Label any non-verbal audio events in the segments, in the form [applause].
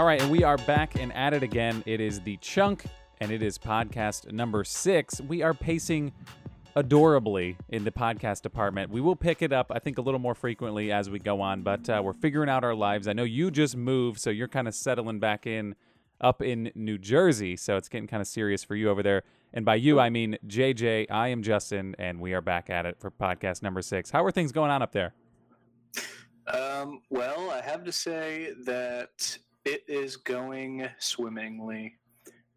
All right, and we are back and at it again. It is the chunk, and it is podcast number six. We are pacing adorably in the podcast department. We will pick it up, I think, a little more frequently as we go on, but uh, we're figuring out our lives. I know you just moved, so you're kind of settling back in up in New Jersey, so it's getting kind of serious for you over there. And by you, I mean JJ. I am Justin, and we are back at it for podcast number six. How are things going on up there? Um, well, I have to say that it is going swimmingly.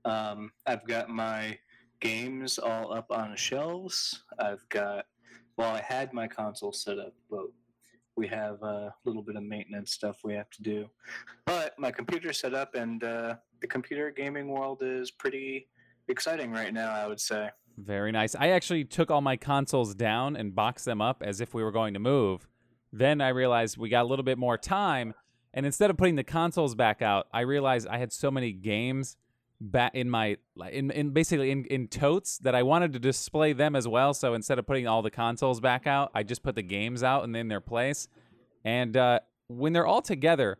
Um, I've got my games all up on shelves. I've got, well, I had my console set up, but we have a little bit of maintenance stuff we have to do. But my computer's set up, and uh, the computer gaming world is pretty exciting right now, I would say. Very nice. I actually took all my consoles down and boxed them up as if we were going to move. Then I realized we got a little bit more time, and instead of putting the consoles back out, I realized I had so many games back in my in, in basically in, in totes that I wanted to display them as well. So instead of putting all the consoles back out, I just put the games out and in their place. And uh, when they're all together,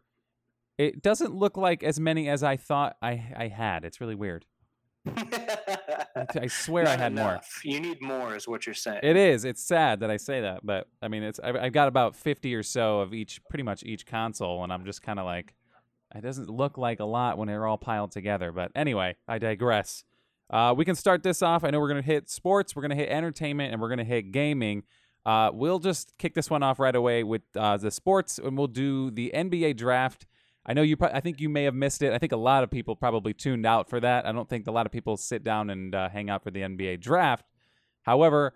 it doesn't look like as many as I thought I I had. It's really weird. [laughs] I swear I had enough. more. You need more, is what you're saying. It is. It's sad that I say that, but I mean, it's. I've, I've got about fifty or so of each, pretty much each console, and I'm just kind of like, it doesn't look like a lot when they're all piled together. But anyway, I digress. Uh, we can start this off. I know we're gonna hit sports, we're gonna hit entertainment, and we're gonna hit gaming. Uh, we'll just kick this one off right away with uh, the sports, and we'll do the NBA draft. I know you. Pro- I think you may have missed it. I think a lot of people probably tuned out for that. I don't think a lot of people sit down and uh, hang out for the NBA draft. However,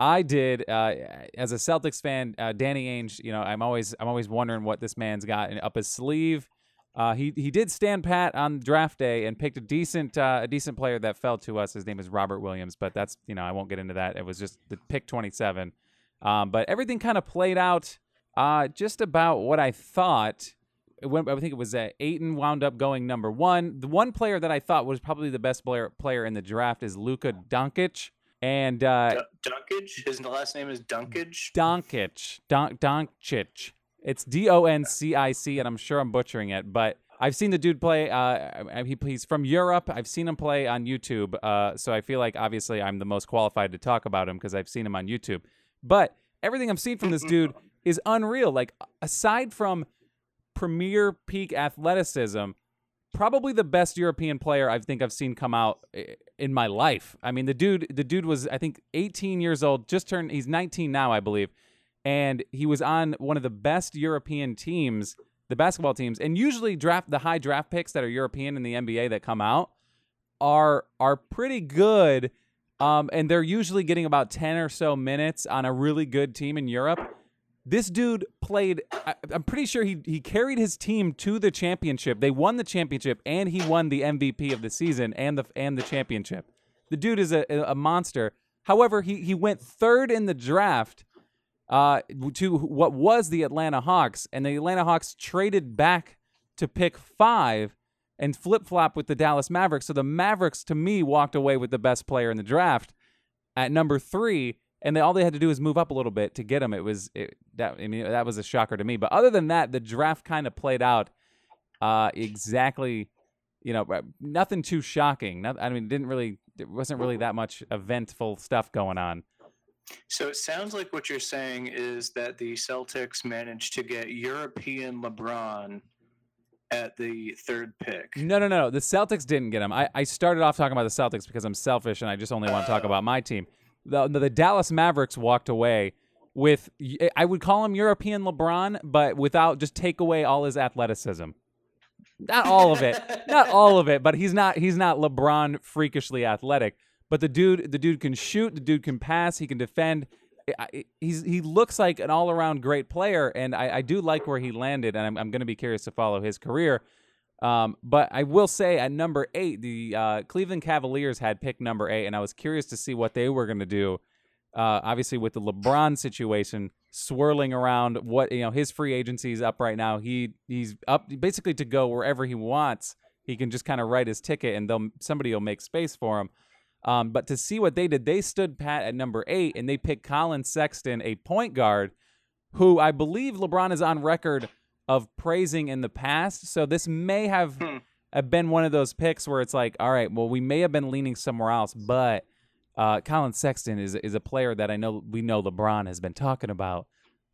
I did uh, as a Celtics fan. Uh, Danny Ainge, you know, I'm always I'm always wondering what this man's got up his sleeve. Uh, he he did stand pat on draft day and picked a decent uh, a decent player that fell to us. His name is Robert Williams, but that's you know I won't get into that. It was just the pick 27. Um, but everything kind of played out uh, just about what I thought. It went, I think it was uh, Ayton wound up going number one. The one player that I thought was probably the best player player in the draft is Luka Doncic. And uh, D- Dunkage? His last name is Dunkage? Doncic, Don Doncic. It's D O N C I C, and I'm sure I'm butchering it, but I've seen the dude play. Uh, he, he's from Europe. I've seen him play on YouTube, uh, so I feel like obviously I'm the most qualified to talk about him because I've seen him on YouTube. But everything I've seen from this dude [laughs] is unreal. Like aside from premier peak athleticism, probably the best European player I think I've seen come out in my life. I mean, the dude, the dude was I think 18 years old, just turned. He's 19 now, I believe, and he was on one of the best European teams, the basketball teams, and usually draft the high draft picks that are European in the NBA that come out are are pretty good. Um, and they're usually getting about 10 or so minutes on a really good team in Europe. This dude played, I, I'm pretty sure he, he carried his team to the championship. They won the championship and he won the MVP of the season and the, and the championship. The dude is a, a monster. However, he, he went third in the draft uh, to what was the Atlanta Hawks, and the Atlanta Hawks traded back to pick five and flip flop with the Dallas Mavericks. So the Mavericks, to me, walked away with the best player in the draft at number three, and they, all they had to do was move up a little bit to get him. It was it, that. I mean, that was a shocker to me. But other than that, the draft kind of played out uh, exactly. You know, nothing too shocking. Not, I mean, it didn't really. There wasn't really that much eventful stuff going on. So it sounds like what you're saying is that the Celtics managed to get European LeBron at the third pick. No, no, no. The Celtics didn't get him. I, I started off talking about the Celtics because I'm selfish and I just only want to talk about my team. The, the Dallas Mavericks walked away with, I would call him European LeBron, but without just take away all his athleticism. Not all of it, [laughs] not all of it, but he's not he's not LeBron freakishly athletic. But the dude, the dude can shoot, the dude can pass, he can defend. He's he looks like an all around great player, and I, I do like where he landed, and I'm, I'm going to be curious to follow his career. Um, but I will say at number eight, the uh, Cleveland Cavaliers had pick number eight, and I was curious to see what they were going to do. Uh, obviously, with the LeBron situation swirling around, what you know, his free agency is up right now. He he's up basically to go wherever he wants. He can just kind of write his ticket, and they'll somebody will make space for him. Um, but to see what they did, they stood pat at number eight, and they picked Collin Sexton, a point guard, who I believe LeBron is on record of praising in the past. So this may have Hmm. have been one of those picks where it's like, all right, well, we may have been leaning somewhere else, but uh, Collin Sexton is is a player that I know we know LeBron has been talking about.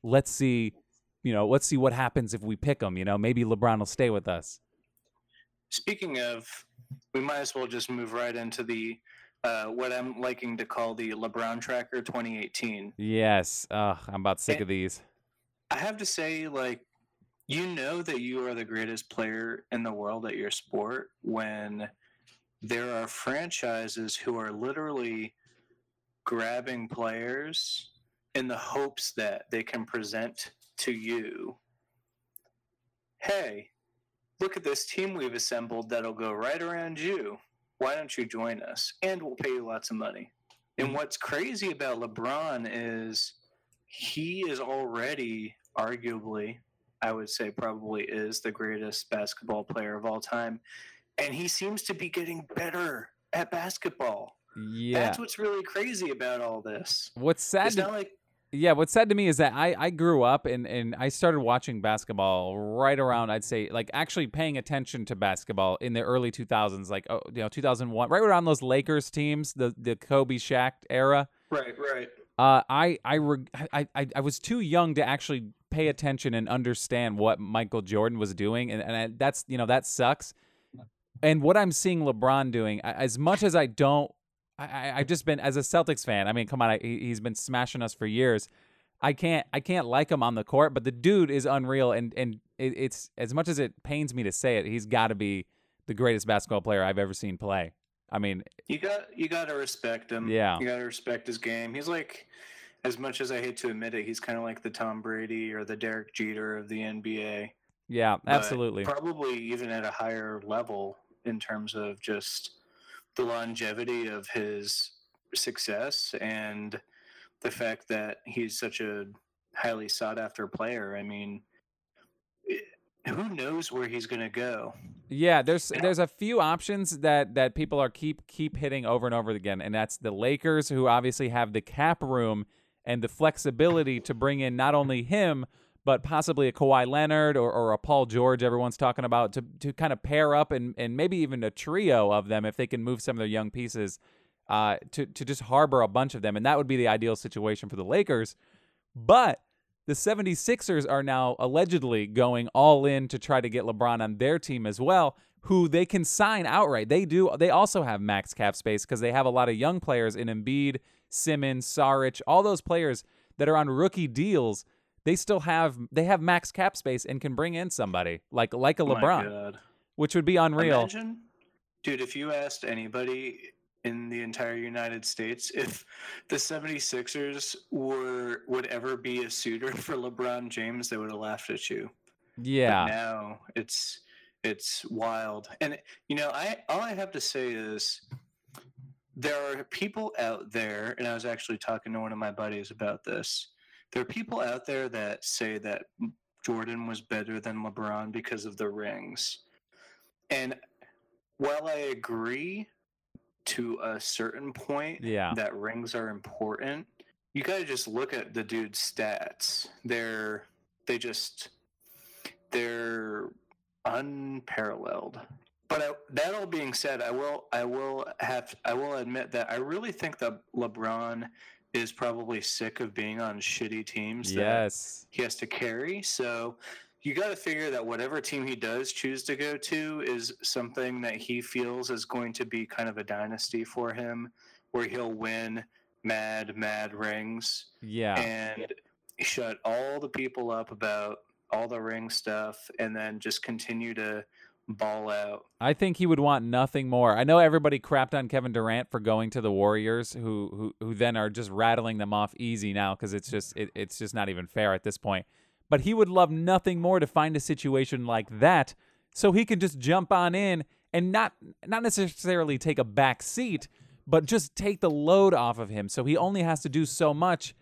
Let's see, you know, let's see what happens if we pick him. You know, maybe LeBron will stay with us. Speaking of, we might as well just move right into the uh, what I'm liking to call the LeBron Tracker 2018. Yes, uh, I'm about sick Eh, of these. I have to say, like, you know that you are the greatest player in the world at your sport when there are franchises who are literally grabbing players in the hopes that they can present to you hey, look at this team we've assembled that'll go right around you. Why don't you join us? And we'll pay you lots of money. And mm-hmm. what's crazy about LeBron is he is already, arguably, I would say probably is the greatest basketball player of all time. And he seems to be getting better at basketball. Yeah. That's what's really crazy about all this. What's sad It's to not like Yeah, what's sad to me is that I, I grew up and, and I started watching basketball right around I'd say like actually paying attention to basketball in the early 2000s like oh, you know 2001 right around those Lakers teams the the Kobe Shaq era right, right. uh, I I, reg- I I I was too young to actually pay attention and understand what Michael Jordan was doing, and, and I, that's you know that sucks. And what I'm seeing LeBron doing, as much as I don't, I, I I've just been as a Celtics fan. I mean, come on, I, he- he's been smashing us for years. I can't I can't like him on the court, but the dude is unreal, and and it, it's as much as it pains me to say it, he's got to be the greatest basketball player I've ever seen play. I mean, You got you got to respect him. Yeah. you got to respect his game. He's like, as much as I hate to admit it, he's kind of like the Tom Brady or the Derek Jeter of the NBA. yeah, absolutely. Probably even at a higher level in terms of just the longevity of his success and the fact that he's such a highly sought after player. I mean, eh, who knows where he's going to go? Yeah, there's there's a few options that that people are keep keep hitting over and over again, and that's the Lakers, who obviously have the cap room and the flexibility to bring in not only him but possibly a Kawhi Leonard or, or a Paul George. Everyone's talking about to to kind of pair up and and maybe even a trio of them if they can move some of their young pieces uh, to to just harbor a bunch of them, and that would be the ideal situation for the Lakers. But the 76ers are now allegedly going all in to try to get LeBron on their team as well, who they can sign outright. They do they also have max cap space because they have a lot of young players in Embiid, Simmons, Saric, all those players that are on rookie deals. They still have they have max cap space and can bring in somebody like like a oh LeBron, which would be unreal. Imagine, dude, if you asked anybody in the entire United States if the 76ers were would ever be a suitor for LeBron James, they would have laughed at you. Yeah. But now it's it's wild. And you know, I all I have to say is there are people out there and I was actually talking to one of my buddies about this. There are people out there that say that Jordan was better than LeBron because of the rings. And while I agree to a certain point Yeah. that rings are important, you got to just look at the dude's stats. They're they just they're unparalleled. But I, that all being said, I will I will have I will admit that I really think that LeBron is probably sick of being on shitty teams that Yes. he has to carry. So you got to figure that whatever team he does choose to go to is something that he feels is going to be kind of a dynasty for him, where he'll win mad, mad rings Yeah. and shut all the people up about all the ring stuff and then just continue to ball out. I think he would want nothing more. I know everybody crapped on Kevin Durant for going to the Warriors, who who, who then are just rattling them off easy now because it's just it, it's just not even fair at this point. But he would love nothing more to find a situation like that, so he can just jump on in and not not necessarily take a back seat, but just take the load off of him. So he only has to do so much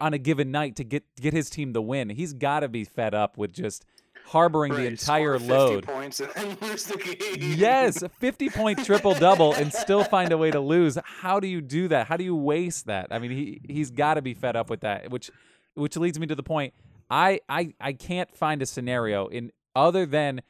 on a given night to get get his team the win. He's got to be fed up with just harboring the entire score 50 load. points and [laughs] lose the game. Yes, 50 point triple double and still [laughs] find a way to lose. How do you do that? How do you waste that? I mean, he he's got to be fed up with that, which which leads me to the point I I I can't find a scenario in other than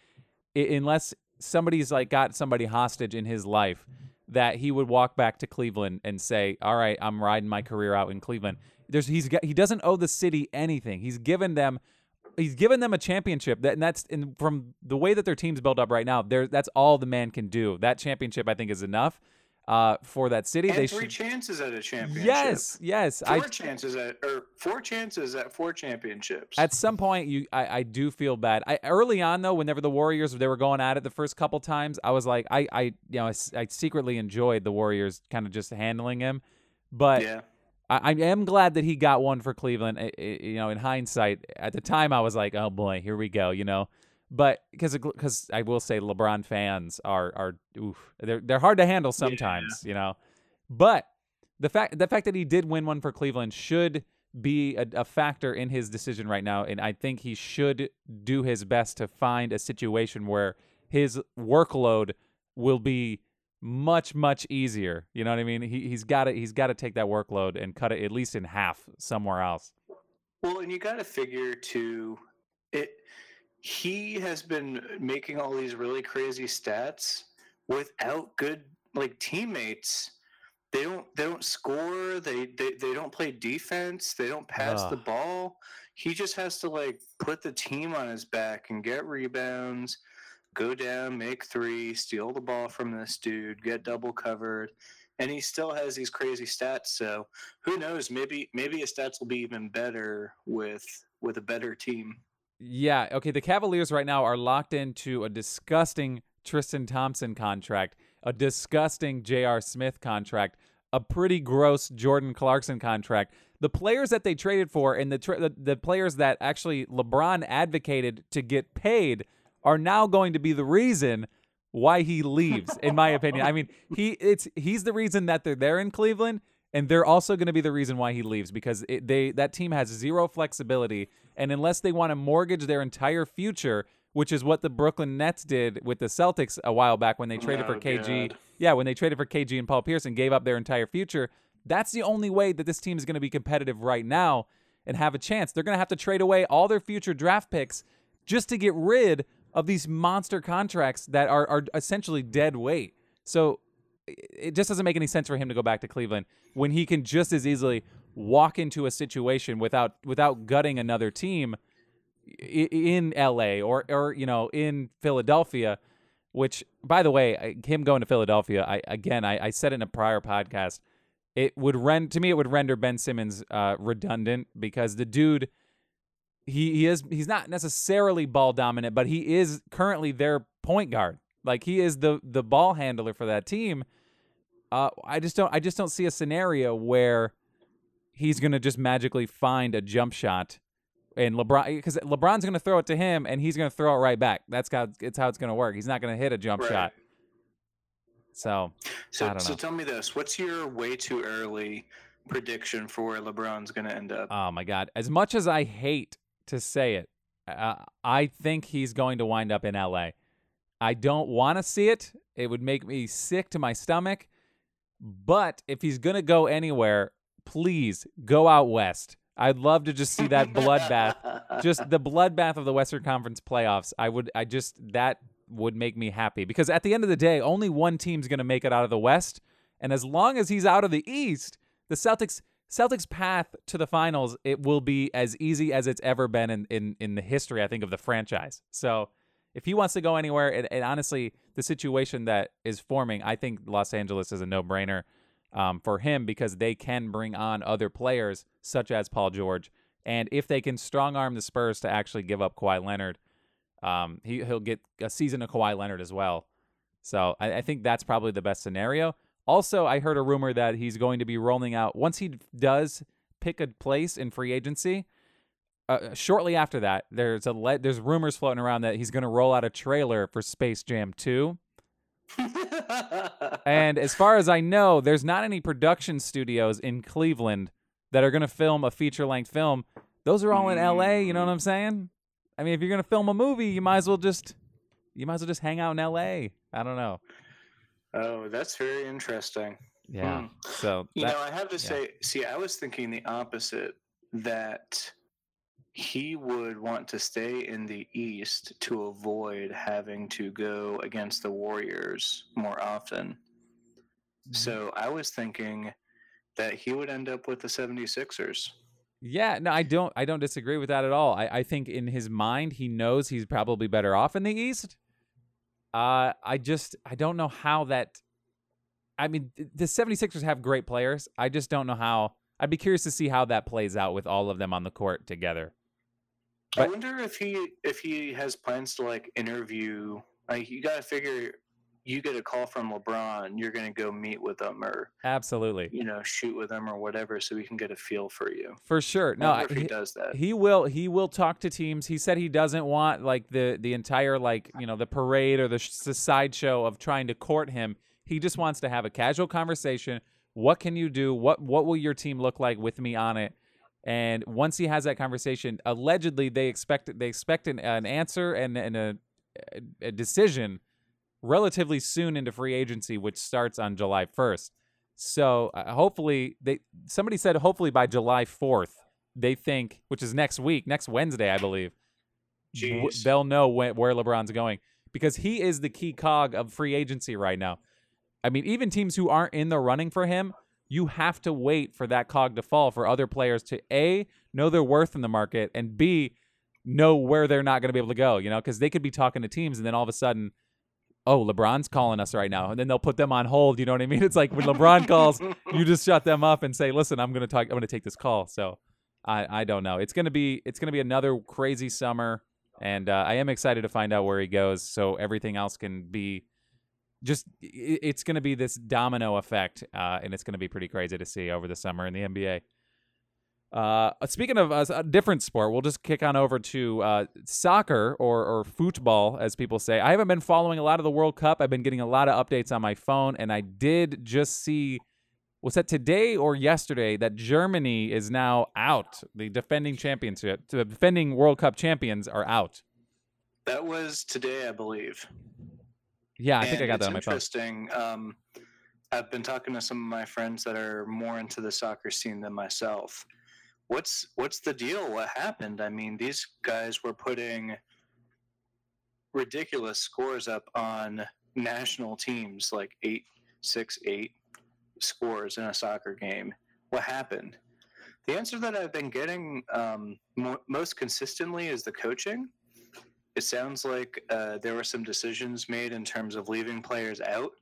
unless somebody's like got somebody hostage in his life that he would walk back to Cleveland and say, "All right, I'm riding my career out in Cleveland." There's he's got, he doesn't owe the city anything. He's given them he's given them a championship that and that's in, from the way that their team's built up right now. There that's all the man can do. That championship I think is enough uh, for that city. And they three should chances at a championship. Yes, yes. Four I chances at or four chances at four championships. At some point, you, I, I do feel bad. I early on though, whenever the Warriors they were going at it the first couple times, I was like, I, I, you know, I secretly enjoyed the Warriors kind of just handling him, but yeah. I, I am glad that he got one for Cleveland. I- I- you know, in hindsight, at the time, I was like, oh boy, here we go. You know, but because because I will say, LeBron fans are are oof, they're they're hard to handle sometimes. You know, but the fact the fact that he did win one for Cleveland should be a, a factor in his decision right now, and I think he should do his best to find a situation where his workload will be much much easier. You know what I mean? He he's got to he's got to take that workload and cut it at least in half somewhere else. Well, and you got to figure too, it. He has been making all these really crazy stats without good like teammates. They don't. They don't score. They they, they don't play defense. They don't pass the ball. He just has to like put the team on his back and get rebounds, go down, make three, steal the ball from this dude, get double covered, and he still has these crazy stats. So who knows? Maybe maybe his stats will be even better with with a better team. Yeah, okay, the Cavaliers right now are locked into a disgusting Tristan Thompson contract, a disgusting J.R. Smith contract, a pretty gross Jordan Clarkson contract. The players that they traded for and the, tra- the the players that actually LeBron advocated to get paid are now going to be the reason why he leaves in my opinion. I mean, [laughs] he it's he's the reason that they're there in Cleveland and they're also going to be the reason why he leaves because it, they that team has zero flexibility and unless they want to mortgage their entire future which is what the Brooklyn Nets did with the Celtics a while back when they traded for Oh, KG God. yeah when they traded for KG and Paul Pierce and gave up their entire future that's the only way that this team is going to be competitive right now and have a chance they're going to have to trade away all their future draft picks just to get rid of these monster contracts that are, are essentially dead weight. So it just doesn't make any sense for him to go back to Cleveland when he can just as easily walk into a situation without without gutting another team in LA or or you know in Philadelphia which by the way him going to Philadelphia I again I, I said in a prior podcast it would rend to me it would render Ben Simmons uh, redundant because the dude he he is he's not necessarily ball dominant but he is currently their point guard like he is the the ball handler for that team uh, I just don't I just don't see a scenario where he's gonna just magically find a jump shot and LeBron because LeBron's gonna throw it to him and he's gonna throw it right back. That's how it's how it's gonna work. He's not gonna hit a jump Right. shot. So I So so tell me this: What's your way too early prediction for where LeBron's going to end up? oh my god, as much as I hate to say it, uh, I think he's going to wind up in L.A. I don't want to see it. It would make me sick to my stomach. But if he's gonna go anywhere, please go out west. I'd love to just see that bloodbath just the bloodbath of the Western Conference playoffs. I would, I just that would make me happy because at the end of the day, only one team's going to make it out of the West, and as long as he's out of the East, the Celtics Celtics path to the finals it will be as easy as it's ever been in in in the history I think of the franchise. So. If he wants to go anywhere, and, and honestly, the situation that is forming, I think Los Angeles is a no-brainer um, for him because they can bring on other players such as Paul George, and if they can strong arm the Spurs to actually give up Kawhi Leonard, um, he he'll get a season of Kawhi Leonard as well. So I, I think that's probably the best scenario. Also, I heard a rumor that he's going to be rolling out once he does pick a place in free agency. Uh, shortly after that, there's a le- there's rumors floating around that he's going to roll out a trailer for Space Jam 2. And as far as I know, there's not any production studios in Cleveland that are going to film a feature length film. Those are all in LA, you know what I'm saying? I mean, if you're going to film a movie, you might as well just you might as well just hang out in LA. I don't know. Oh, that's very interesting. Yeah. Hmm. So You that, know, I have to yeah. say, see, I was thinking the opposite that he would want to stay in the East to avoid having to go against the Warriors more often. Mm-hmm. So I was thinking that he would end up with the 76ers. Yeah, no, I don't. I don't disagree with that at all. I, I think in his mind, he knows he's probably better off in the East. Uh, I just I don't know how that. I mean, the 76ers have great players. I just don't know how. I'd be curious to see how that plays out with all of them on the court together. I wonder if he if he has plans to like interview. Like you got to figure, you get a call from LeBron, you're gonna go meet with them or Absolutely, you know shoot with them or whatever, so we can get a feel for you. for sure. No, I- if he he- does that. He will he will talk to teams. He said he doesn't want like the the entire like, you know, the parade or the, sh- the sideshow of trying to court him. He just wants to have a casual conversation. What can you do? What what will your team look like with me on it? And once he has that conversation, allegedly they expect they expect an, an answer and, and a, a decision relatively soon into free agency, which starts on July 1st. So uh, hopefully they somebody said hopefully by July 4th they think, which is next week, next Wednesday, I believe, w- they'll know when, where LeBron's going because he is the key cog of free agency right now. I mean, even teams who aren't in the running for him, you have to wait for that cog to fall for other players to A, know their worth in the market, and B, know where they're not going to be able to go, you know, because they could be talking to teams and then all of a sudden, oh, LeBron's calling us right now. And then they'll put them on hold. You know what I mean? It's like when LeBron calls, you just shut them up and say, "Listen, I'm going to talk. I'm going to take this call." So, I I don't know. It's gonna be it's gonna be another crazy summer, and uh, I am excited to find out where he goes. So everything else can be just it's gonna be this domino effect, uh, and it's gonna be pretty crazy to see over the summer in the NBA. Uh, speaking of uh, a different sport, we'll just kick on over to uh, soccer or or football, as people say. I haven't been following a lot of the World Cup. I've been getting a lot of updates on my phone, and I did just see was that today or yesterday that Germany is now out. The defending championship, the defending World Cup champions are out. That was today, I believe. Yeah, I think I got that on my phone. Interesting. Um, I've been talking to some of my friends that are more into the soccer scene than myself. What's what's the deal? What happened? I mean, these guys were putting ridiculous scores up on national teams, like eight, six, eight scores in a soccer game. What happened? The answer that I've been getting um, mo- most consistently is the coaching. It sounds like uh, there were some decisions made in terms of leaving players out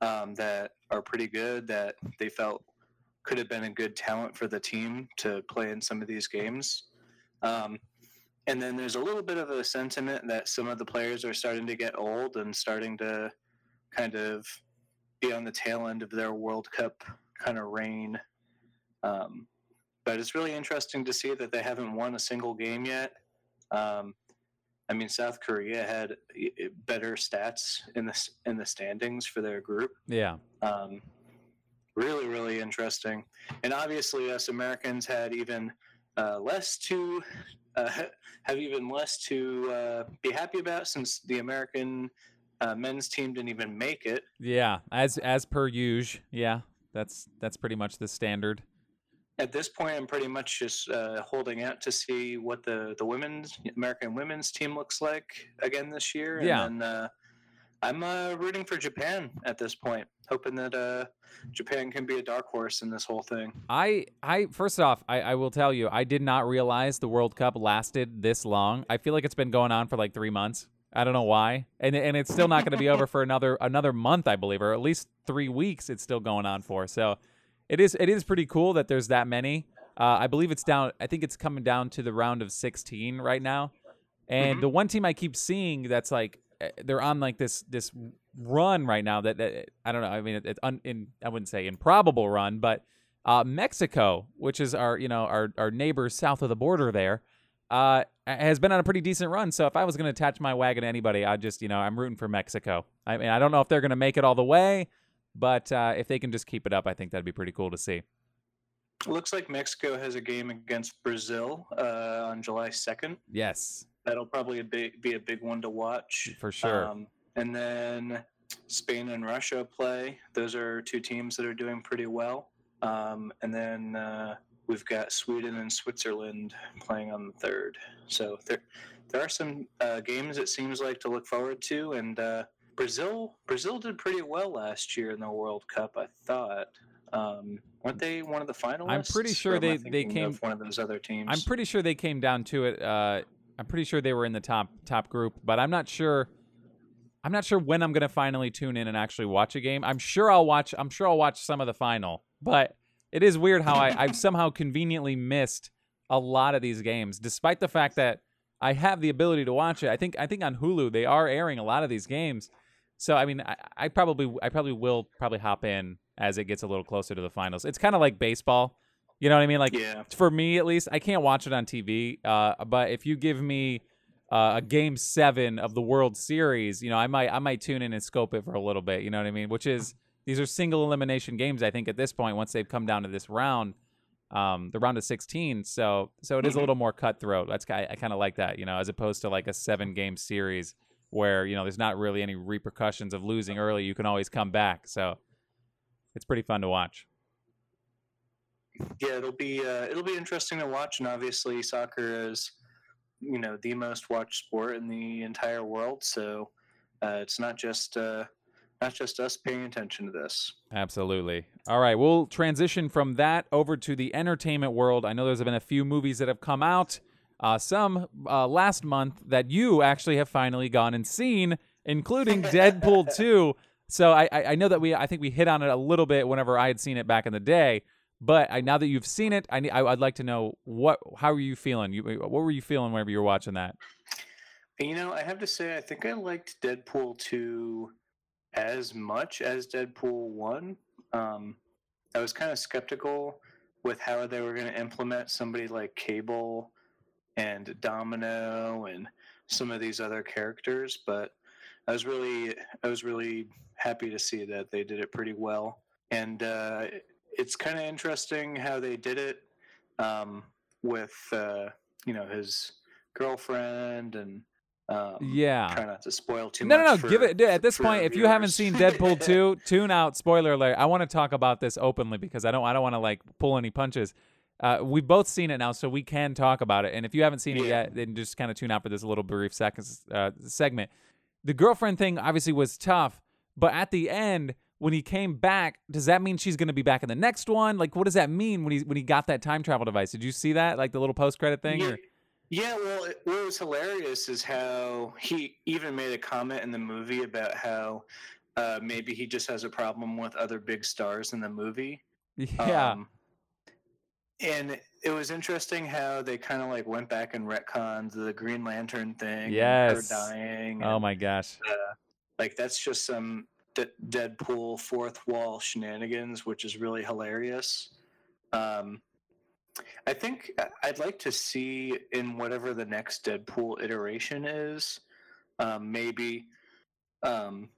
um, that are pretty good that they felt could have been a good talent for the team to play in some of these games. Um, and then there's a little bit of a sentiment that some of the players are starting to get old and starting to kind of be on the tail end of their World Cup kind of reign. Um, but it's really interesting to see that they haven't won a single game yet. Um, I mean, South Korea had better stats in the in the standings for their group. Yeah, Um, really, really interesting. And obviously, us Americans had even uh, less to [laughs] uh, have even less to uh, be happy about since the American uh, men's team didn't even make it. yeah. As as per usual. Yeah, that's that's pretty much the standard. At this point, I'm pretty much just uh, holding out to see what the the women's American women's team looks like again this year. And Yeah. then, uh, I'm uh, rooting for Japan at this point, hoping that uh, Japan can be a dark horse in this whole thing. I I first off, I, I will tell you, I did not realize the World Cup lasted this long. I feel like it's been going on for like three months. I don't know why, and and it's still not going to be over for [laughs] another another month, I believe, or at least three weeks. It's still going on for. So it is it is pretty cool that there's that many. Uh, I believe it's down. I think it's coming down to the round of 16 right now. And Mhm. the one team I keep seeing that's like they're on like this this run right now that, that I don't know. I mean, it, it's un, in I wouldn't say improbable run, but uh, Mexico, which is our you know our our neighbors south of the border there, uh, has been on a pretty decent run. So if I was going to attach my wagon to anybody, I just you know I'm rooting for Mexico. I mean, I don't know if they're going to make it all the way, but uh, if they can just keep it up, I think that'd be pretty cool to see. Looks like Mexico has a game against Brazil uh, on July 2nd. Yes, That'll probably be, be a big one to watch. for sure. Um, and then Spain and Russia play. Those are two teams that are doing pretty well. Um, and then uh, we've got Sweden and Switzerland playing on the third. So there, there are some uh, games it seems like to look forward to, and uh, Brazil, Brazil did pretty well last year in the World Cup. I thought. Um, weren't they one of the finalists? I'm pretty sure Or am I they they came. one of those other teams. I'm pretty sure they came down to it. Uh, I'm pretty sure they were in the top top group, but I'm not sure. I'm not sure when I'm gonna finally tune in and actually watch a game. I'm sure I'll watch. I'm sure I'll watch some of the final, but it is weird how I, I've somehow conveniently missed a lot of these games, despite the fact that I have the ability to watch it. I think I think on Hulu they are airing a lot of these games, so I mean I, I probably I probably will probably hop in as it gets a little closer to the finals. It's kind of like baseball, you know what I mean? Like yeah. for me at least, I can't watch it on TV. Uh, but if you give me uh, a game seven of the World Series, you know, I might I might tune in and scope it for a little bit. You know what I mean? Which is these are single elimination games. I think at this point, once they've come down to this round, um, the round of sixteen. So so it is a Mhm. little more cutthroat. That's ki- I kind of like that. You know, as opposed to like a seven game series where you know there's not really any repercussions of losing early. You can always come back. So it's pretty fun to watch. Yeah, it'll be uh, it'll be interesting to watch, and obviously soccer is you know the most watched sport in the entire world. So uh, it's not just uh, not just us paying attention to this. Absolutely. All right, we'll transition from that over to the entertainment world. I know there's been a few movies that have come out, uh, some uh, last month that you actually have finally gone and seen, including [laughs] Deadpool 2. So I, I I know that we I think we hit on it a little bit whenever I had seen it back in the day. But I, now that you've seen it, I, I I'd like to know what how are you feeling? You what were you feeling whenever you were watching that? You know, I have to say, I think I liked Deadpool two as much as Deadpool one. Um, I was kind of skeptical with how they were going to implement somebody like Cable and Domino and some of these other characters, but I was really, I was really happy to see that they did it pretty well. And uh, it's kind of interesting how they did it um, with, uh, you know, his girlfriend and. Um, Yeah. Try not to spoil too No, much. no, no. for- Give it at this point. If you haven't seen Deadpool [laughs] two, tune out. Spoiler alert. I want to talk about this openly because I don't. I don't want to like pull any punches. Uh, we've both seen it now, so we can talk about it. And if you haven't seen it yet, then just kind of tune out for this little brief seconds uh, segment. The girlfriend thing obviously was tough, but at the end, when he came back, does that mean she's going to be back in the next one? Like, what does that mean when he when he got that time travel device? Did you see that, like the little post credit thing? Yeah, yeah, well, it, what was hilarious is how he even made a comment in the movie about how uh, maybe he just has a problem with other big stars in the movie. [laughs] Yeah. Um, and it was interesting how they kind of like went back and retconned the Green Lantern thing. Yes. her dying. oh and, my gosh. Like that's just some D- Deadpool fourth wall shenanigans, which is really hilarious. Um, I think I'd like to see in whatever the next Deadpool iteration is, um, maybe um,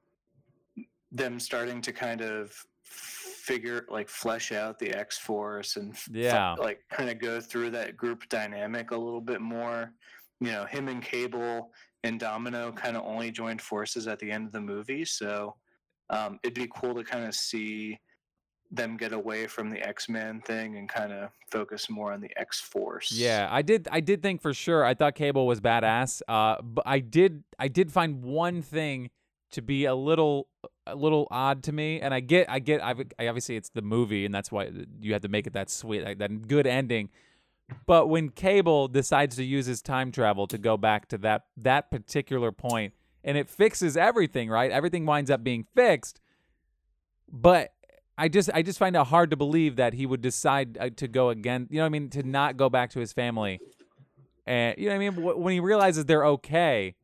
them starting to kind of figure like flesh out the X Force and f- Yeah. like kind of go through that group dynamic a little bit more. You know, him and Cable and Domino kind of only joined forces at the end of the movie, so um, it'd be cool to kind of see them get away from the X Men thing and kind of focus more on the X Force. Yeah, I did. I did think for sure. I thought Cable was badass. Uh, but I did. I did find one thing to be a little, a little odd to me. And I get. I get. I, I obviously it's the movie, and that's why you had to make it that sweet, like, that good ending. But when Cable decides to use his time travel to go back to that that particular point, and it fixes everything, right? Everything winds up being fixed. But I just I just find it hard to believe that he would decide uh, to go again. You know what I mean? To not go back to his family, and you know what I mean. When he realizes they're okay,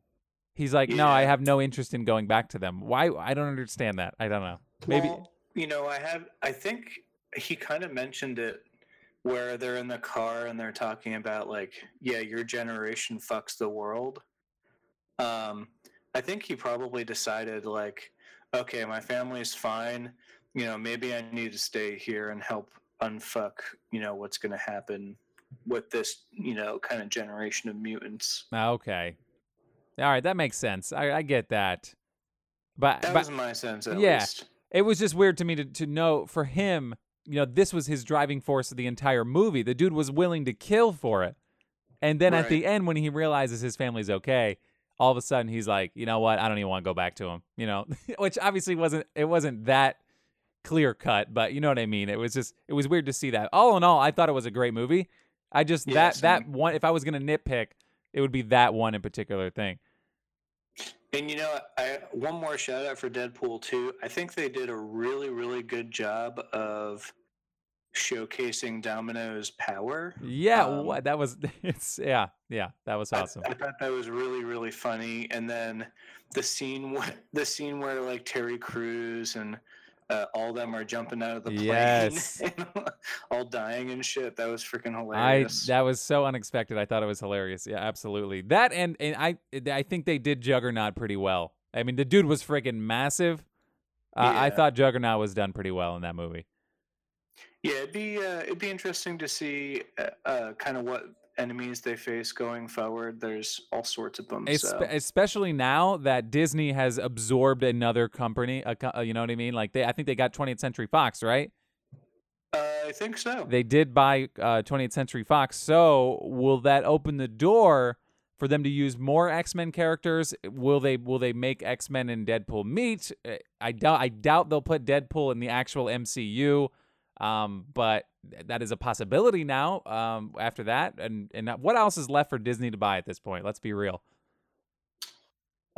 he's like, "No, I have no interest in going back to them." Why? I don't understand that. I don't know. Maybe. Well, you know, I have. I think he kind of mentioned it where they're in the car and they're talking about like, yeah, your generation fucks the world. Um, I think he probably decided like, okay, my family's fine. You know, maybe I need to stay here and help unfuck. You know what's going to happen with this. You know, kind of generation of mutants. Okay. All right, that makes sense. I, I get that. But, That but was my sense, at yeah. least. it was just weird to me to, to know for him you know, this was his driving force of the entire movie. The dude was willing to kill for it. And then at the end, when he realizes his family's okay, all of a sudden he's like, you know what? I don't even want to go back to him. You know, [laughs] which obviously wasn't it wasn't that clear cut, but you know what I mean. It was just it was weird to see that. All in all, I thought it was a great movie. I just Yeah, that that one. If I was gonna nitpick, it would be that one in particular thing. And you know, I one more shout out for Deadpool 2. I think they did a really, really good job of showcasing Domino's power. Yeah, Um, that was. [laughs] It's yeah, yeah, that was awesome. I, thought that was really, really funny. And then the scene, [laughs] the scene where like Terry Crews and uh, all them are jumping out of the plane, Yes. [laughs] and all dying and shit. That was freaking I hilarious. that was so unexpected. I thought it was hilarious. Yeah, absolutely. That and and I I think they did Juggernaut pretty well. I mean, the dude was freaking massive. Uh, I thought Juggernaut was done pretty well in that movie. Yeah, it'd be uh, it'd be interesting to see uh, uh, kind of what enemies they face going forward. There's all sorts of them. So. especially now that Disney has absorbed another company. Uh, you know what I mean? Like they, I think they got 20th Century Fox, right? Uh, I think so. They did buy uh, 20th Century Fox. So will that open the door for them to use more X Men characters? Will they will they make X Men and Deadpool meet? Uh, I doubt I doubt they'll put Deadpool in the actual MCU. Um, but that is a possibility now. Um, after that, and and what else is left for Disney to buy at this point? Let's be real.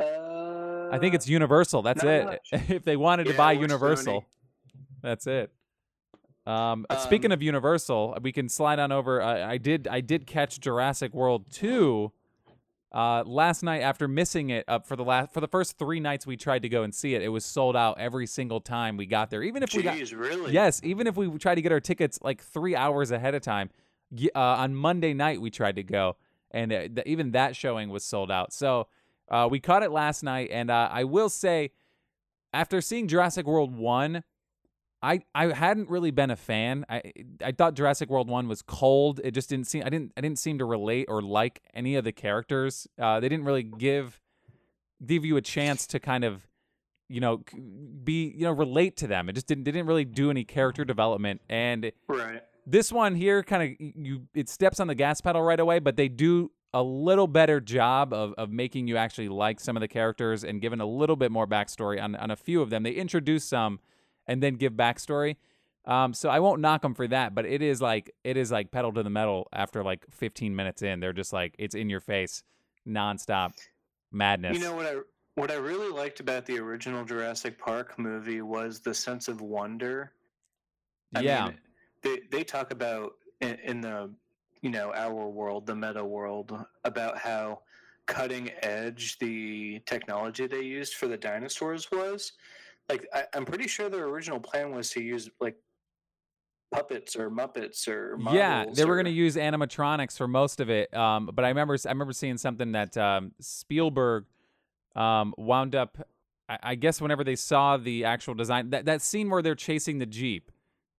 Uh, I think it's Universal. That's it. much. [laughs] if they wanted to buy Universal, Sony. that's it. Um, uh, speaking Um, of Universal, we can slide on over. I, I did. I did catch Jurassic World two uh, last night after missing it up for the last for the first three nights we tried to go and see it. It was sold out every single time we got there. Even if we got really? yes, even if we tried to get our tickets like three hours ahead of time. Uh, on Monday night we tried to go, and uh, th- even that showing was sold out. So uh, we caught it last night, and uh, I will say, after seeing Jurassic World one, I I hadn't really been a fan. I I thought Jurassic World one was cold. It just didn't seem I didn't I didn't seem to relate or like any of the characters. Uh, they didn't really give give you a chance to kind of you know be you know relate to them. It just didn't didn't really do any character development and Right. this one here kind of you it steps on the gas pedal right away but they do a little better job of, of making you actually like some of the characters and giving a little bit more backstory on, on a few of them they introduce some and then give backstory um, so i won't knock them for that but it is like it is like pedal to the metal after like 15 minutes in they're just like it's in your face nonstop madness You know what I what I really liked about the original Jurassic Park movie was the sense of wonder. I yeah mean, they they talk about in, in the you know our world, the meta world, about how cutting edge the technology they used for the dinosaurs was. Like I, I'm pretty sure their original plan was to use like puppets or muppets or yeah they were or- going to use animatronics for most of it um, but i remember i remember seeing something that um, spielberg um, wound up I, I guess whenever they saw the actual design that, that scene where they're chasing the jeep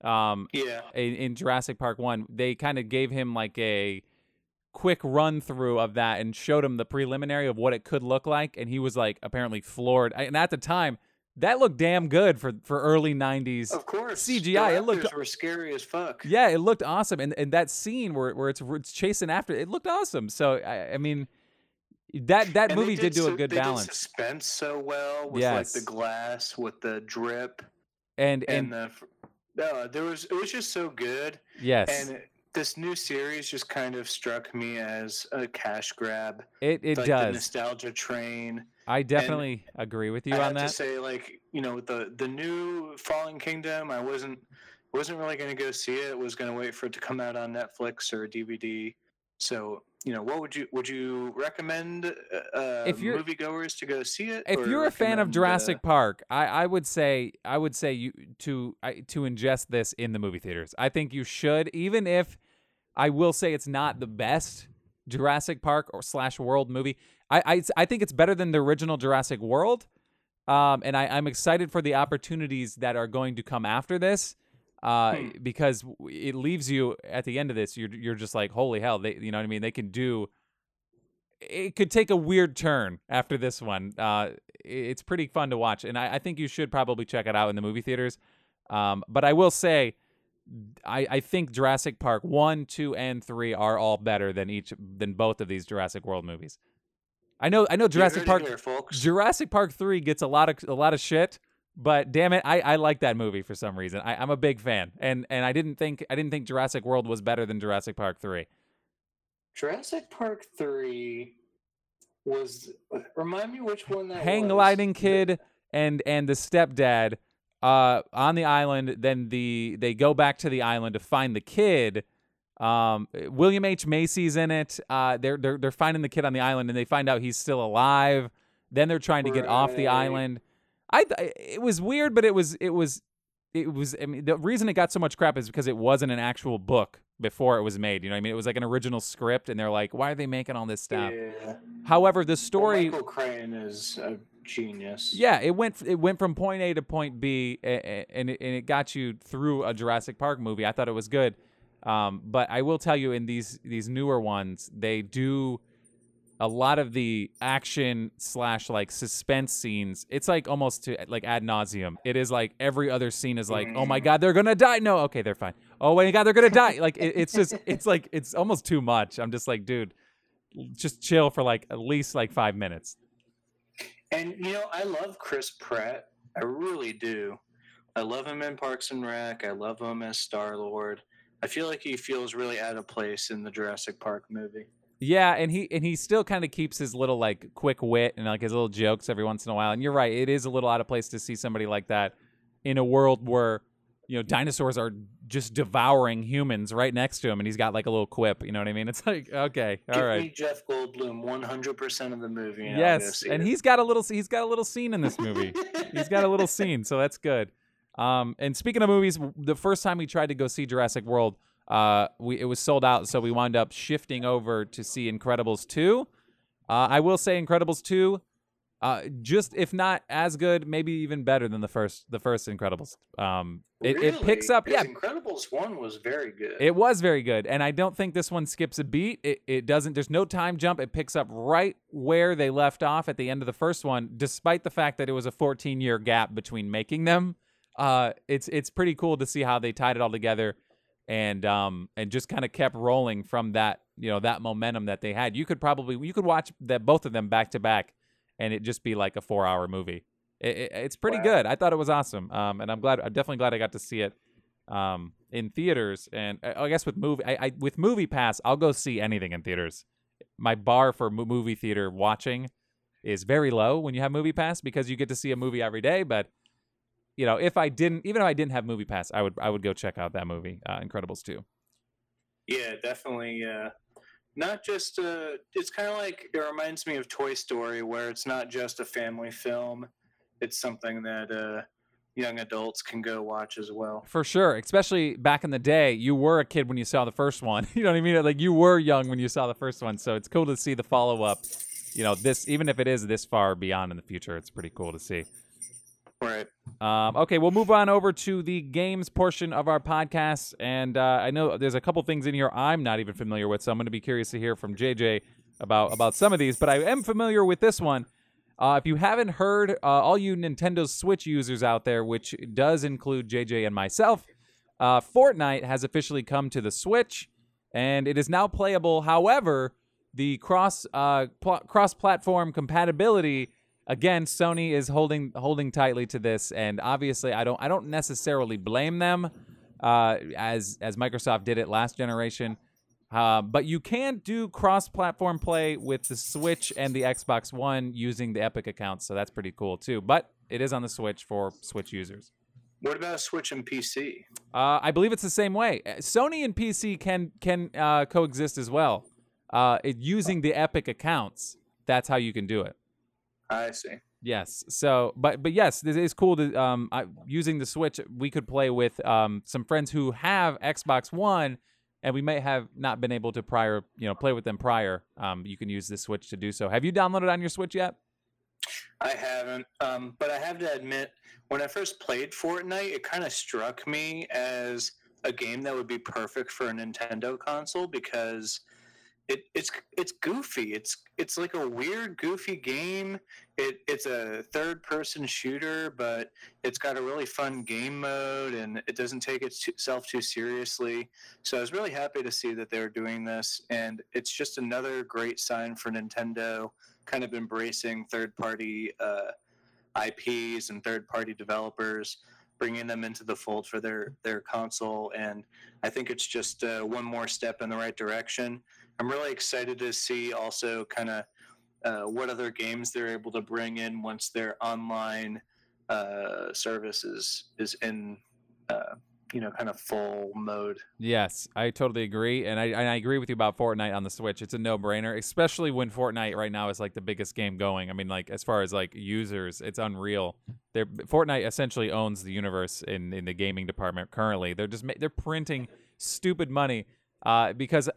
um, yeah. in, in jurassic park 1 they kind of gave him like a quick run through of that and showed him the preliminary of what it could look like and he was like apparently floored I- and at the time that looked damn good for for early 90s of course CGI, the it looked- were scary as fuck yeah, it looked awesome, and and that scene where where it's, where it's chasing after it looked awesome. So I, I mean, that that And movie did, do su- a good they did balance, suspense so well with Yes. like the glass, with the drip, and and, and, the. fr- No, there was it was just so good, yes, and it- this new series just kind of struck me as a cash grab. it it like the does. nostalgia train. I definitely agree with you I on have to that. say, like you know, the the new Fallen Kingdom, I wasn't wasn't really going to go see it. Was going to wait for it to come out on Netflix or DVD. So you know, what would you would you recommend uh, uh, If you're- moviegoers to go see it? If you're a fan of Jurassic uh, Park, I, I would say I would say you to I, to ingest this in the movie theaters. I think you should, even if I will say it's not the best Jurassic Park or slash World movie. I I, I think it's better than the original Jurassic World, um, and I, I'm excited for the opportunities that are going to come after this. Uh, Hmm. because it leaves you at the end of this, you're you're just like, holy hell, they you know what I mean? They can do it could take a weird turn after this one. Uh, it's pretty fun to watch, and I, I think you should probably check it out in the movie theaters. Um, but I will say, I, I think Jurassic Park one, two, and three are all better than each than both of these Jurassic World movies. I know I know Jurassic Park here. Jurassic Park three gets a lot of a lot of shit, but damn it, I, I like that movie for some reason. I, I'm a big fan, and and I didn't think I didn't think Jurassic World was better than Jurassic Park three. Jurassic Park three was remind me which one that Hang was. gliding kid and and the stepdad uh on the island. Then the they go back to the island to find the kid. Um, William H Macy's in it. Uh, they're they're they're finding the kid on the island, and they find out he's still alive. Then they're trying to get off the island. I it was weird, but it was it was it was. I mean, the reason it got so much crap is because it wasn't an actual book before it was made. You know, what I mean, it was like an original script, and they're like, why are they making all this stuff? Yeah. However, the Well, story Michael Crichton is a genius. yeah, it went it went from point A to point B, and it, and it got you through a Jurassic Park movie. I thought it was good, um, but I will tell you, in these these newer ones, they do a lot of the action slash like suspense scenes. It's like almost to like ad nauseum. It is like every other scene is like, oh my god, they're gonna die. No, okay, they're fine. Oh my god, they're gonna die. Like it, it's just it's like it's almost too much. I'm just like, dude, just chill for like at least like five minutes. And you know, I love Chris Pratt. I really do. I love him in Parks and Rec. I love him as Star Lord. I feel like he feels really out of place in the Jurassic Park movie. Yeah, and he and he still kind of keeps his little like quick wit and like his little jokes every once in a while. And you're right, it is a little out of place to see somebody like that in a world where you know dinosaurs are just devouring humans right next to him, and he's got like a little quip. You know what I mean? It's like okay, all Give right, me Jeff Goldblum 100% of the movie. And yes, and it. he's got a little he's got a little scene in this movie. [laughs] he's got a little scene, so that's good. Um, and speaking of movies, the first time we tried to go see Jurassic World, uh, we it was sold out, so we wound up shifting over to see Incredibles two. Uh, I will say Incredibles two, uh, just if not as good, maybe even better than the first the first Incredibles. Um, it, it picks up, Yeah, Incredibles 1 was very good. it was very good, and I don't think this one skips a beat. It, it doesn't. There's no time jump. It picks up right where they left off at the end of the first one, despite the fact that it was a 14 year gap between making them. Uh, it's it's pretty cool to see how they tied it all together, and um and just kind of kept rolling from that you know that momentum that they had. You could probably you could watch that both of them back to back, and it just be like a four hour movie. It, it- it's pretty Wow. good. I thought it was awesome. Um, and I'm glad. I'm definitely glad I got to see it um, in theaters. And uh, I, I guess with movie, I, I with Movie Pass, I'll go see anything in theaters. My bar for mo- movie theater watching is very low when you have Movie Pass because you get to see a movie every day. But you know, if I didn't, even if I didn't have Movie Pass, I would I would go check out that movie, uh, Incredibles two. Yeah, definitely. Uh, not just uh, it's kind of like it reminds me of Toy Story, where it's not just a family film; it's something that uh, young adults can go watch as well. For sure, especially back in the day, you were a kid when you saw the first one. [laughs] You know what I mean? Like you were young when you saw the first one, so it's cool to see the follow up. You know, this even if it is this far beyond in the future, it's pretty cool to see. Right. Um, okay, we'll move on over to the games portion of our podcast, and uh, I know there's a couple things in here I'm not even familiar with, so I'm going to be curious to hear from JJ about about some of these. But I am familiar with this one. Uh, if you haven't heard, uh, all you Nintendo Switch users out there, which does include JJ and myself, uh, Fortnite has officially come to the Switch, and it is now playable. However, the cross uh, pl- cross platform compatibility again Sony is holding holding tightly to this, and obviously I don't I don't necessarily blame them uh, as as Microsoft did it last generation. Uh, but you can do cross-platform play with the Switch and the Xbox One using the Epic accounts, so that's pretty cool too. But it is on the Switch for Switch users. What about Switch and PC? Uh, I believe it's the same way. Uh, Sony and PC can can uh, coexist as well. Uh, it, using the Epic accounts, that's how you can do it. I see. Yes. So, but but yes, this is cool. To um, I, using the Switch, we could play with um some friends who have Xbox One, and we may have not been able to prior, you know, play with them prior. Um, you can use the Switch to do so. Have you downloaded on your Switch yet? I haven't, um, but I have to admit, when I first played Fortnite, it kind of struck me as a game that would be perfect for a Nintendo console because it, it's it's goofy. It's it's like a weird, goofy game. It it's a third person shooter, but it's got a really fun game mode, and it doesn't take itself too seriously. So I was really happy to see that they were doing this, and it's just another great sign for Nintendo, kind of embracing third party uh, IPs and third party developers bringing them into the fold for their their console and i think it's just uh, one more step in the right direction I'm really excited to see also kind of uh, what other games they're able to bring in once their online uh, services is in, uh, you know, kind of full mode. Yes, I totally agree, and I, and I agree with you about Fortnite on the Switch. It's a no-brainer, especially when Fortnite right now is like the biggest game going. I mean, like as far as like users, it's unreal. They're, Fortnite essentially owns the universe in in the gaming department currently. They're just they're printing stupid money uh, because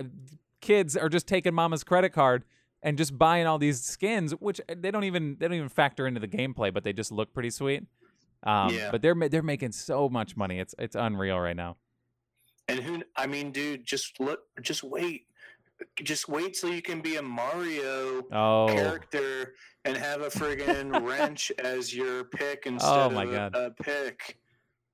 kids are just taking mama's credit card and just buying all these skins, which they don't even they don't even factor into the gameplay, but they just look pretty sweet. Um, yeah. But they're they're making so much money. It's it's unreal right now. And who? I mean, dude, just look, just wait, just wait till you can be a Mario oh. character and have a friggin' [laughs] wrench as your pick instead oh, my of God. a pick.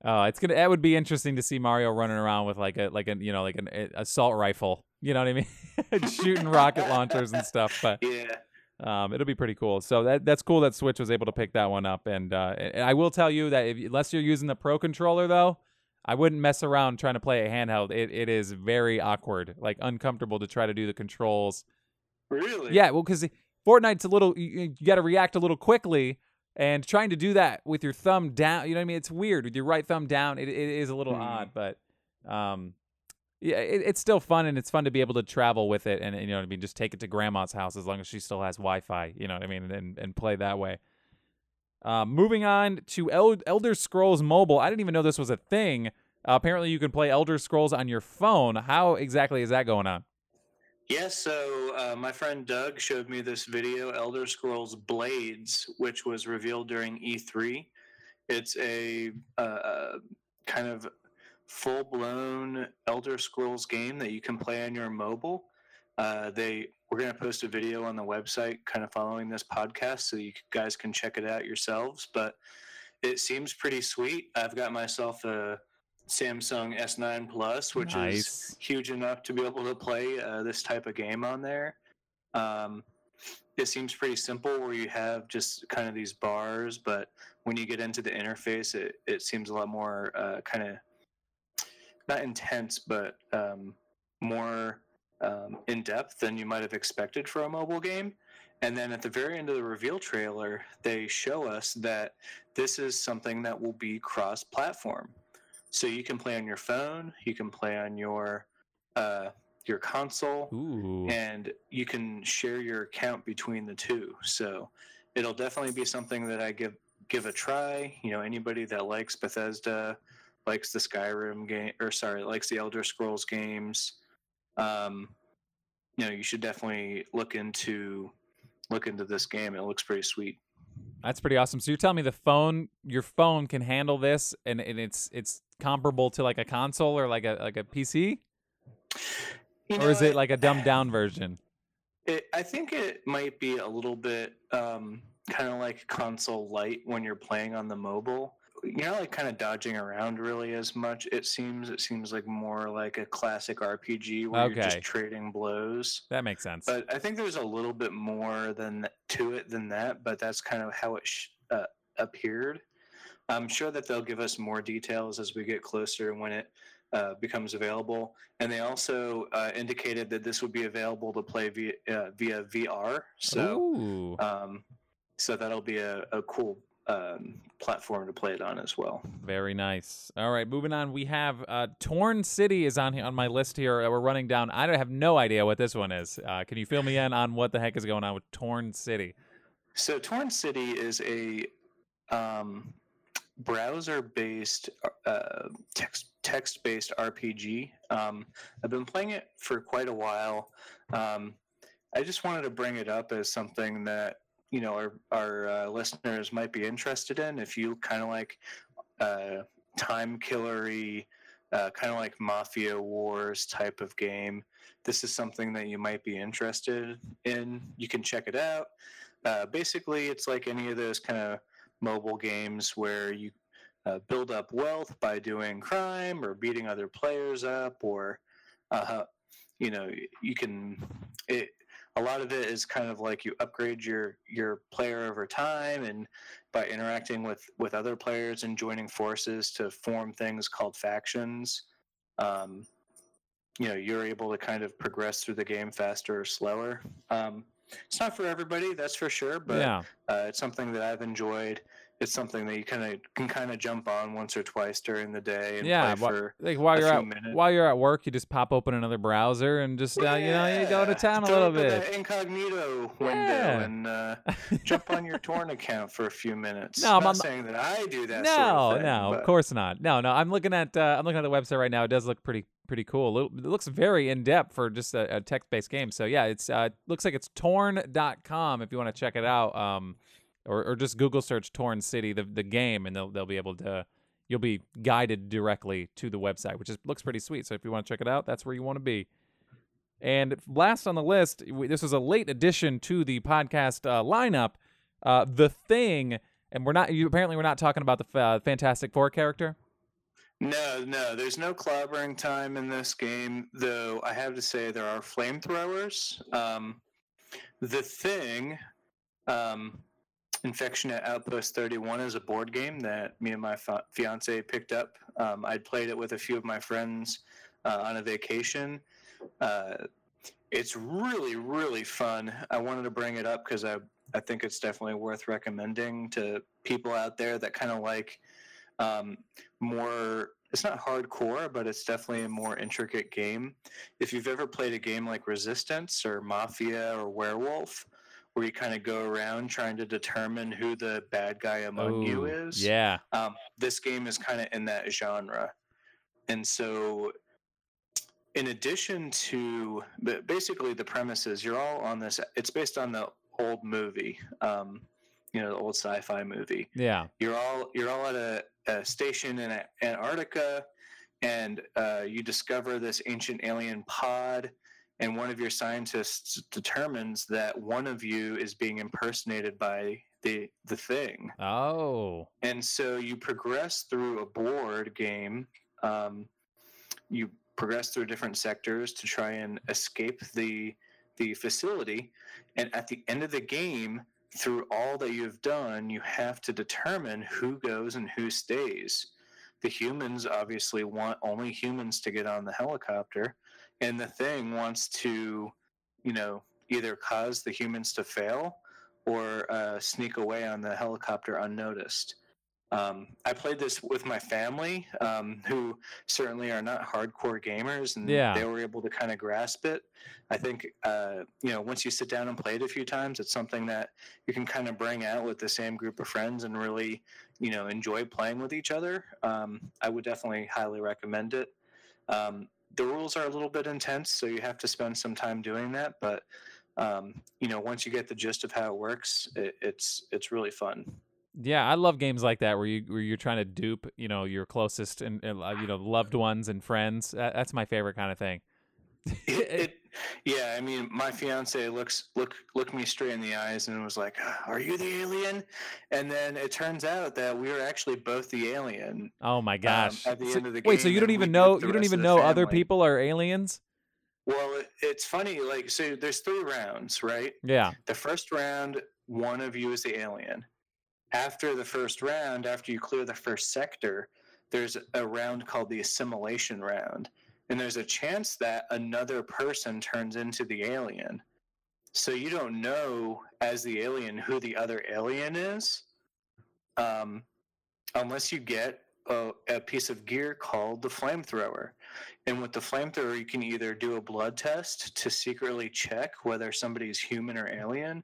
Oh, it's gonna. That would be interesting to see Mario running around with like a like a you know like an assault rifle. You know what I mean? [laughs] Shooting rocket launchers and stuff. But yeah, um, it'll be pretty cool. So that that's cool that Switch was able to pick that one up. And, uh, and I will tell you that if, unless you're using the Pro controller though, I wouldn't mess around trying to play a handheld. It it is very awkward, like uncomfortable to try to do the controls. Really? Yeah. Well, because Fortnite's a little you, you got to react a little quickly and trying to do that with your thumb down you know what i mean it's weird with your right thumb down it, it is a little mm. odd but um yeah it, it's still fun and it's fun to be able to travel with it and, and, you know what i mean? Just take it to grandma's house as long as she still has wi-fi you know what i mean and, and play that way. Uh, moving on to El- elder scrolls mobile. I didn't even know this was a thing. Uh, apparently you can play elder scrolls on your phone. How exactly is that going on? Yes, so uh, my friend Doug showed me this video, Elder Scrolls Blades, which was revealed during E3. It's a uh, kind of full blown Elder Scrolls game that you can play on your mobile. Uh, they we're going to post a video on the website, kind of following this podcast, so you guys can check it out yourselves. But it seems pretty sweet. I've got myself a Samsung S9 Plus, which nice. is huge enough to be able to play uh, this type of game on there. Um, it seems pretty simple where you have just kind of these bars, but when you get into the interface, it, it seems a lot more uh, kind of not intense, but um, more um, in depth than you might have expected for a mobile game. And then at the very end of the reveal trailer, they show us that this is something that will be cross platform. So you can play on your phone, you can play on your uh, your console, Ooh. and you can share your account between the two. So it'll definitely be something that I give give a try. You know, anybody that likes Bethesda, likes the Skyrim game, or sorry, likes the Elder Scrolls games, um, you know, you should definitely look into look into this game. It looks pretty sweet. That's pretty awesome. So you're telling me the phone, your phone can handle this, and, and it's it's comparable to like a console or like a like a PC, you know, or is it like a dumbed down version? It, I think it might be a little bit um, kind of like console light when you're playing on the mobile you're not like kind of dodging around really as much. It seems it seems like more like a classic RPG where okay. you're just trading blows. That makes sense. But I think there's a little bit more than to it than that. But that's kind of how it sh- uh, appeared. I'm sure that they'll give us more details as we get closer and when it uh, becomes available. And they also uh, indicated that this would be available to play via uh, via VR. So, um, so that'll be a, a cool um, platform to play it on as well. Very nice. All right, moving on. We have uh, Torn City is on on my list here. We're running down. I have no idea what this one is. Uh, can you fill me in on what the heck is going on with Torn City? So Torn City is a um, browser-based uh, text text-based RPG. Um, I've been playing it for quite a while. Um, I just wanted to bring it up as something that you know our our uh, listeners might be interested in if you kind of like uh, time killery uh, kind of like Mafia Wars type of game. This is something that you might be interested in. You can check it out. Uh, basically, it's like any of those kind of mobile games where you uh, build up wealth by doing crime or beating other players up, or uh, you know, you can. It, a lot of it is kind of like you upgrade your your player over time and by interacting with with other players and joining forces to form things called factions um, you know you're able to kind of progress through the game faster or slower um, it's not for everybody that's for sure but yeah. uh, it's something that i've enjoyed it's something that you kind of can kind of jump on once or twice during the day and Yeah, for Like while you're at minutes. while you're at work, you just pop open another browser and just uh, you know you go to Yeah, town a little bit. incognito window Yeah. and uh, [laughs] jump on your torn account for a few minutes. No, I'm not the- saying that I do that. no, sort of thing, no, but- of course not. No, no. I'm looking at uh, I'm looking at the website right now. It does look pretty pretty cool. It looks very in depth for just a, a text based game. So yeah, it's uh, looks like it's torn.com if you want to check it out. Um, or, or just Google search Torn City the the game and they'll they'll be able to you'll be guided directly to the website, which is looks pretty sweet. So if you want to check it out, that's where you want to be. And last on the list, we, this is a late addition to the podcast uh, lineup. Uh, the Thing, and we're not. You apparently we're not talking about the uh, Fantastic Four character. No, no, there's no clobbering time in this game, though I have to say there are flamethrowers. Um, the thing, um, Infection at Outpost 31 is a board game that me and my fiance picked up. Um, I'd played it with a few of my friends uh, on a vacation. Uh, it's really, really fun. I wanted to bring it up because I, I think it's definitely worth recommending to people out there that kind of like um, more it's not hardcore but it's definitely a more intricate game if you've ever played a game like resistance or mafia or werewolf where you kind of go around trying to determine who the bad guy among you is Yeah. um, this game is kind of in that genre and so in addition to basically the premises, you're all on this it's based on the old movie um, you know the old sci-fi movie Yeah. you're all you're all at a, a station in Antarctica, and uh, you discover this ancient alien pod, and one of your scientists determines that one of you is being impersonated by the the thing, Oh. and so you progress through a board game. Um, you progress through different sectors to try and escape the the facility, and at the end of the game, through all that you've done, you have to determine who goes and who stays. The humans obviously want only humans to get on the helicopter, and the thing wants to, you know, either cause the humans to fail or uh, sneak away on the helicopter unnoticed. Um, I played this with my family, um, who certainly are not hardcore gamers, and Yeah. they were able to kind of grasp it. I think, uh, you know, once you sit down and play it a few times, it's something that you can kind of bring out with the same group of friends and really, you know, enjoy playing with each other. Um, I would definitely highly recommend it. The rules are a little bit intense, so you have to spend some time doing that. But um, you know, once you get the gist of how it works, it, it's it's really fun. Yeah, I love games like that where you where you're trying to dupe, you know, your closest and, and uh, you know loved ones and friends. That's my favorite kind of thing. It, it, yeah, I mean, my fiance looks look looked me straight in the eyes and was like, ah, "Are you the alien?" And then it turns out that we were actually both the alien. Oh my um, gosh! at the So- end of the wait, so you don't even know you don't even know other people are aliens? Well, it, it's funny. Like, so there's three rounds, right? Yeah. The first round, one of you is the alien. After the first round, after you clear the first sector, there's a round called the assimilation round. And there's a chance that another person turns into the alien. So you don't know as the alien who the other alien is um, unless you get a, a piece of gear called the flamethrower. And with the flamethrower, you can either do a blood test to secretly check whether somebody's human or alien,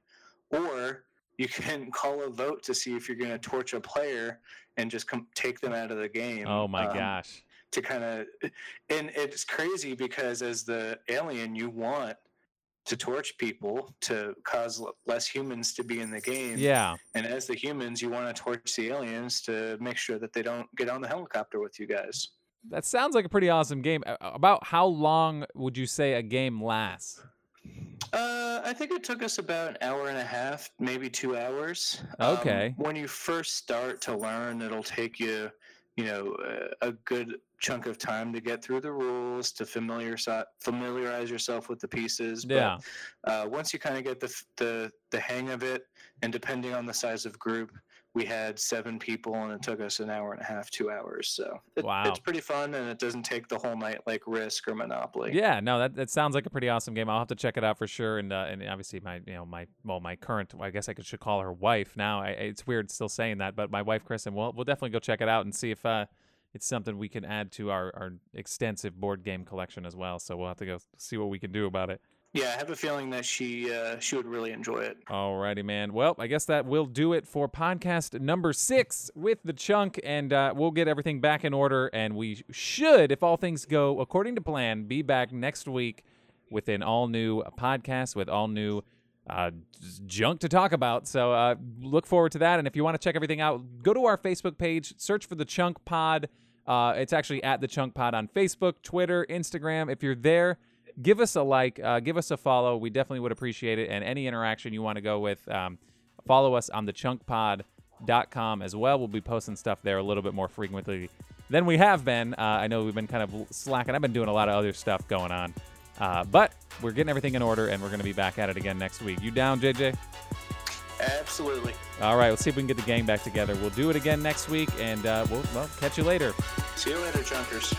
or you can [laughs] call a vote to see if you're going to torch a player and just come, take them out of the game. Oh my um, gosh! To kind of, [laughs] and it's crazy because as the alien, you want to torch people to cause less humans to be in the game. Yeah. And as the humans, you want to torch the aliens to make sure that they don't get on the helicopter with you guys. That sounds like a pretty awesome game. About how long would you say a game lasts? Uh, I think it took us about an hour and a half, maybe two hours. Okay. Um, when you first start to learn, it'll take you, you know, a, a good chunk of time to get through the rules, to familiar familiarize yourself with the pieces. But, Yeah. Uh, once you kind of get the, the the hang of it, and depending on the size of group, we had seven people, and it took us an hour and a half, two hours. So it, Wow. it's pretty fun, and it doesn't take the whole night like Risk or Monopoly. Yeah, no, that, that sounds like a pretty awesome game. I'll have to check it out for sure. And uh, and obviously my you know my well my current I guess I could should call her wife now. I, it's weird still saying that, but my wife Kristen, we'll we'll definitely go check it out and see if uh it's something we can add to our, our extensive board game collection as well. So we'll have to go see what we can do about it. Yeah, I have a feeling that she uh, she would really enjoy it. Alrighty, man. Well, I guess that will do it for podcast number six with the chunk, and uh, we'll get everything back in order. And we should, if all things go according to plan, be back next week with an all new podcast with all new uh, junk to talk about. So uh, look forward to that. And if you want to check everything out, go to our Facebook page, search for the Chunk Pod. Uh, it's actually at the Chunk Pod on Facebook, Twitter, Instagram. If you're there, give us a like, uh, give us a follow. We definitely would appreciate it. And any interaction you want to go with, um, follow us on the chunkpod.com as well. We'll be posting stuff there a little bit more frequently than we have been. Uh, I know we've been kind of slacking. I've been doing a lot of other stuff going on. Uh, but we're getting everything in order and we're going to be back at it again next week. You down, JJ? Absolutely. All right, let's see if we can get the gang back together. We'll do it again next week and uh, we'll well, catch you later. See you later, Junkers.